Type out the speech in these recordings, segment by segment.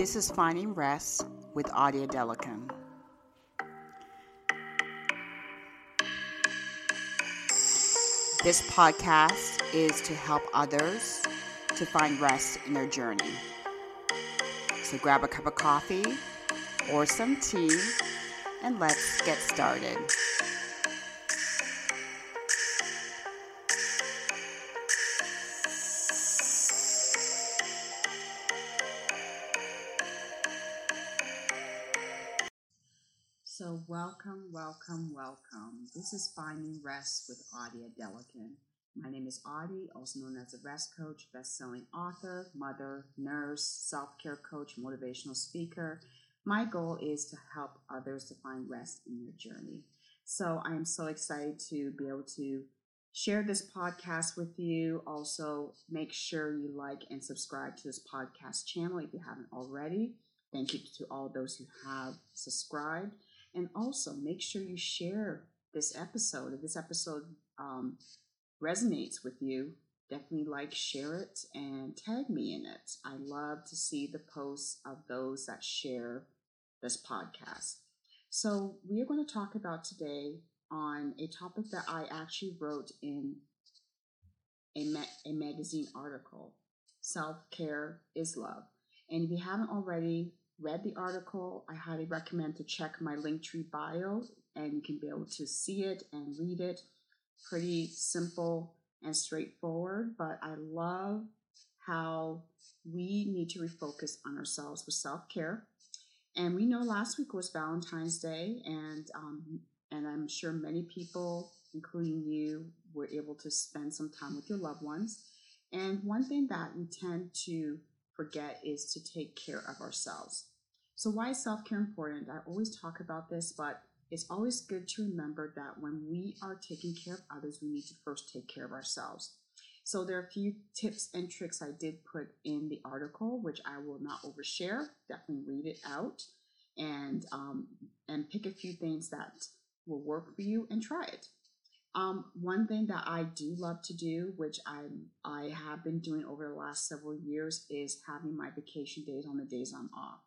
This is Finding Rest with Audia Delican. This podcast is to help others to find rest in their journey. So grab a cup of coffee or some tea and let's get started. So, welcome, welcome, welcome. This is Finding Rest with Audia Delican. My name is Audie, also known as a rest coach, best-selling author, mother, nurse, self-care coach, motivational speaker. My goal is to help others to find rest in their journey. So, I am so excited to be able to share this podcast with you. Also, make sure you like and subscribe to this podcast channel if you haven't already. Thank you to all those who have subscribed. And also make sure you share this episode. If this episode um, resonates with you, definitely like, share it, and tag me in it. I love to see the posts of those that share this podcast. So, we are going to talk about today on a topic that I actually wrote in a, ma- a magazine article Self Care is Love. And if you haven't already read the article, I highly recommend to check my Linktree bio and you can be able to see it and read it. Pretty simple and straightforward, but I love how we need to refocus on ourselves with self care. And we know last week was Valentine's Day, and um, and I'm sure many people, including you, were able to spend some time with your loved ones. And one thing that we tend to forget is to take care of ourselves. So, why is self care important? I always talk about this, but it's always good to remember that when we are taking care of others, we need to first take care of ourselves. So, there are a few tips and tricks I did put in the article, which I will not overshare. Definitely read it out and um, and pick a few things that will work for you and try it. Um, one thing that I do love to do, which I I have been doing over the last several years, is having my vacation days on the days I'm off.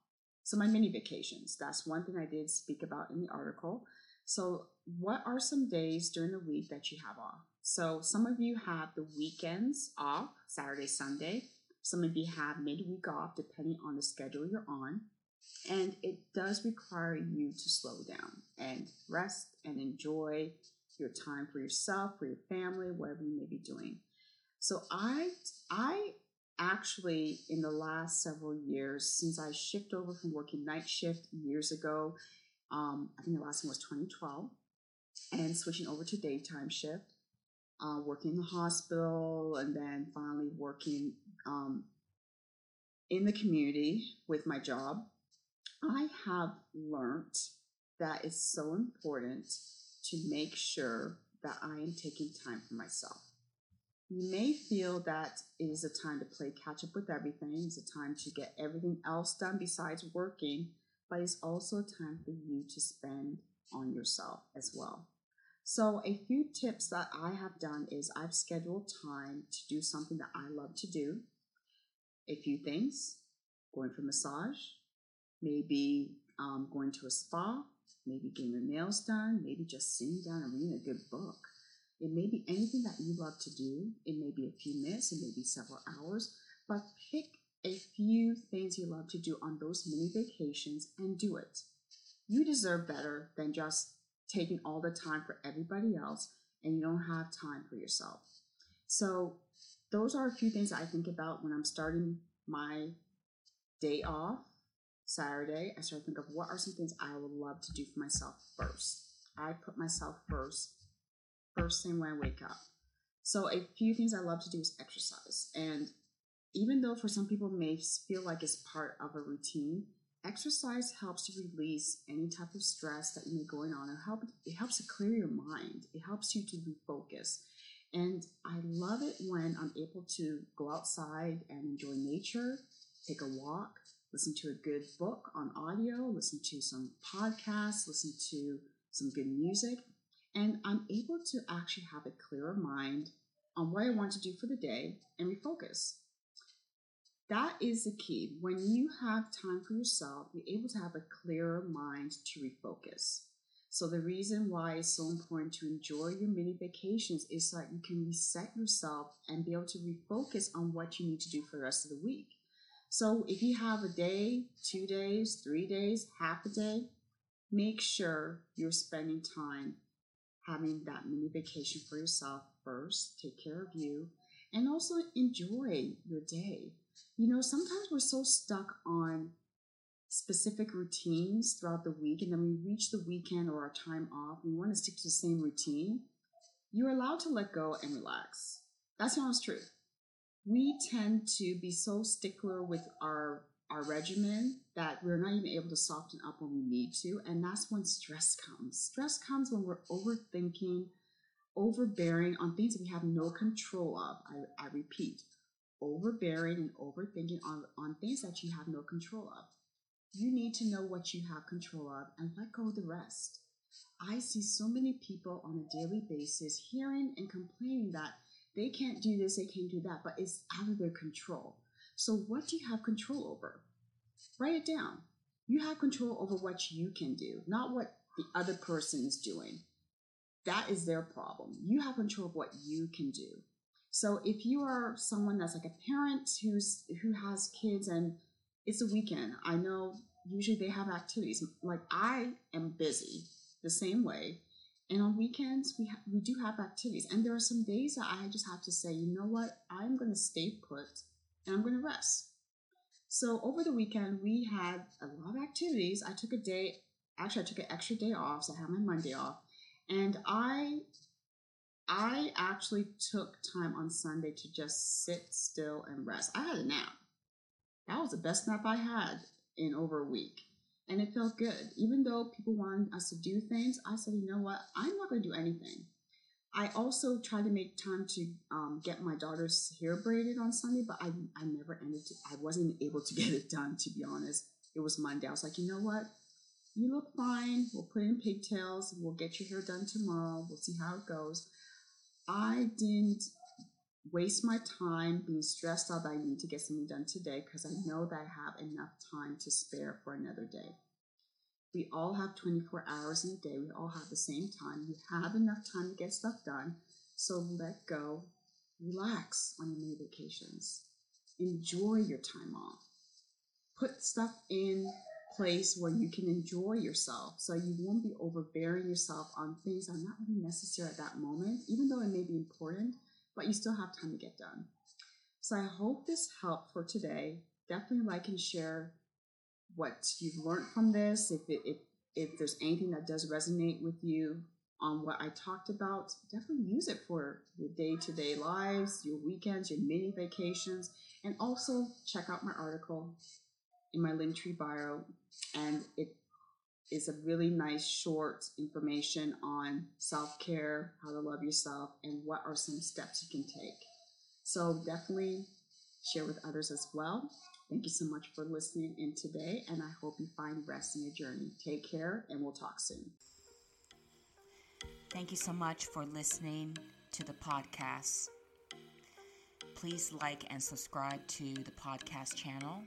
So, my mini vacations, that's one thing I did speak about in the article. So, what are some days during the week that you have off? So, some of you have the weekends off, Saturday, Sunday. Some of you have midweek off, depending on the schedule you're on. And it does require you to slow down and rest and enjoy your time for yourself, for your family, whatever you may be doing. So I I actually in the last several years since I shifted over from working night shift years ago. Um, I think the last one was 2012, and switching over to daytime shift, uh, working in the hospital, and then finally working um, in the community with my job. I have learned that it's so important to make sure that I am taking time for myself. You may feel that it is a time to play catch up with everything, it's a time to get everything else done besides working, but it's also a time for you to spend on yourself as well. So, a few tips that I have done is I've scheduled time to do something that I love to do. A few things going for massage, maybe um, going to a spa, maybe getting your nails done, maybe just sitting down and reading a good book. It may be anything that you love to do. It may be a few minutes, it may be several hours, but pick a few things you love to do on those mini vacations and do it. You deserve better than just taking all the time for everybody else and you don't have time for yourself. So, those are a few things I think about when I'm starting my day off, Saturday. I start to think of what are some things I would love to do for myself first. I put myself first first thing when I wake up. So a few things I love to do is exercise. And even though for some people may feel like it's part of a routine, exercise helps to release any type of stress that you may be going on. It help it helps to clear your mind. It helps you to be focused. And I love it when I'm able to go outside and enjoy nature, take a walk, listen to a good book on audio, listen to some podcasts, listen to some good music, and I'm able to actually have a clearer mind on what I want to do for the day and refocus. that is the key. When you have time for yourself, you're able to have a clearer mind to refocus. So the reason why it's so important to enjoy your mini vacations is so that you can reset yourself and be able to refocus on what you need to do for the rest of the week. So if you have a day, two days, three days, half a day, make sure you're spending time having that mini vacation for yourself first. Take care of you and also enjoy your day. You know, sometimes we're so stuck on specific routines throughout the week, and then we reach the weekend or our time off, we want to stick to the same routine. You're allowed to let go and relax. That's honest truth. We tend to be so stickler with our our regimen that we're not even able to soften up when we need to, and that's when stress comes. Stress comes when we're overthinking, overbearing on things that we have no control of. I, I repeat, overbearing and overthinking on, on things that you have no control of. You need to know what you have control of and let go of the rest. I see so many people on a daily basis hearing and complaining that they can't do this, they can't do that, but it's out of their control. So, what do you have control over? Write it down. You have control over what you can do, not what the other person is doing. That is their problem. You have control of what you can do. So if you are someone that's like a parent who's who has kids and it's a weekend, I know usually they have activities. Like I am busy the same way, and on weekends we ha- we do have activities. And there are some days that I just have to say, you know what, I'm going to stay put and I'm going to rest. So over the weekend we had a lot of activities. I took a day, actually I took an extra day off, so I had my Monday off, and I I actually took time on Sunday to just sit still and rest. I had a nap. That was the best nap I had in over a week. And it felt good. Even though people wanted us to do things, I said, you know what? I'm not going to do anything. I also tried to make time to um, get my daughter's hair braided on Sunday, but I, I never ended to, I wasn't able to get it done, to be honest. It was Monday. I was like, you know what? You look fine. We'll put in pigtails. We'll get your hair done tomorrow. We'll see how it goes. I didn't waste my time being stressed out that I need to get something done today because I know that I have enough time to spare for another day. We all have 24 hours in a day. We all have the same time. You have enough time to get stuff done. So let go, relax on your mini vacations. Enjoy your time off. Put stuff in place where you can enjoy yourself so you won't be overbearing yourself on things that are not really necessary at that moment, even though it may be important, but you still have time to get done. So I hope this helped for today. Definitely like and share what you've learned from this. If it, if if there's anything that does resonate with you on what I talked about, definitely use it for your day-to-day lives, your weekends, your mini vacations, and also check out my article in my Linktree bio, and it is a really nice short information on self care, how to love yourself, and what are some steps you can take. So definitely share with others as well. Thank you so much for listening in today, and I hope you find rest in your journey. Take care, and we'll talk soon. Thank you so much for listening to the podcast. Please like and subscribe to the podcast channel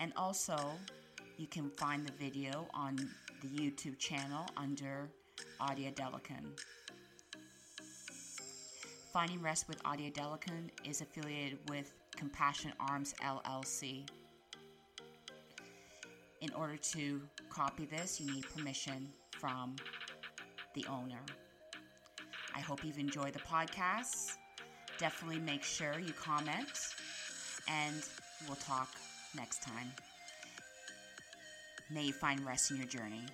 and also, you can find the video on the YouTube channel under Audia Delican. Finding Rest with Audia Delican is affiliated with Compassion Arms LLC. In order to copy this, you need permission from the owner. I hope you've enjoyed the podcast. Definitely make sure you comment, and we'll talk next time. May you find rest in your journey.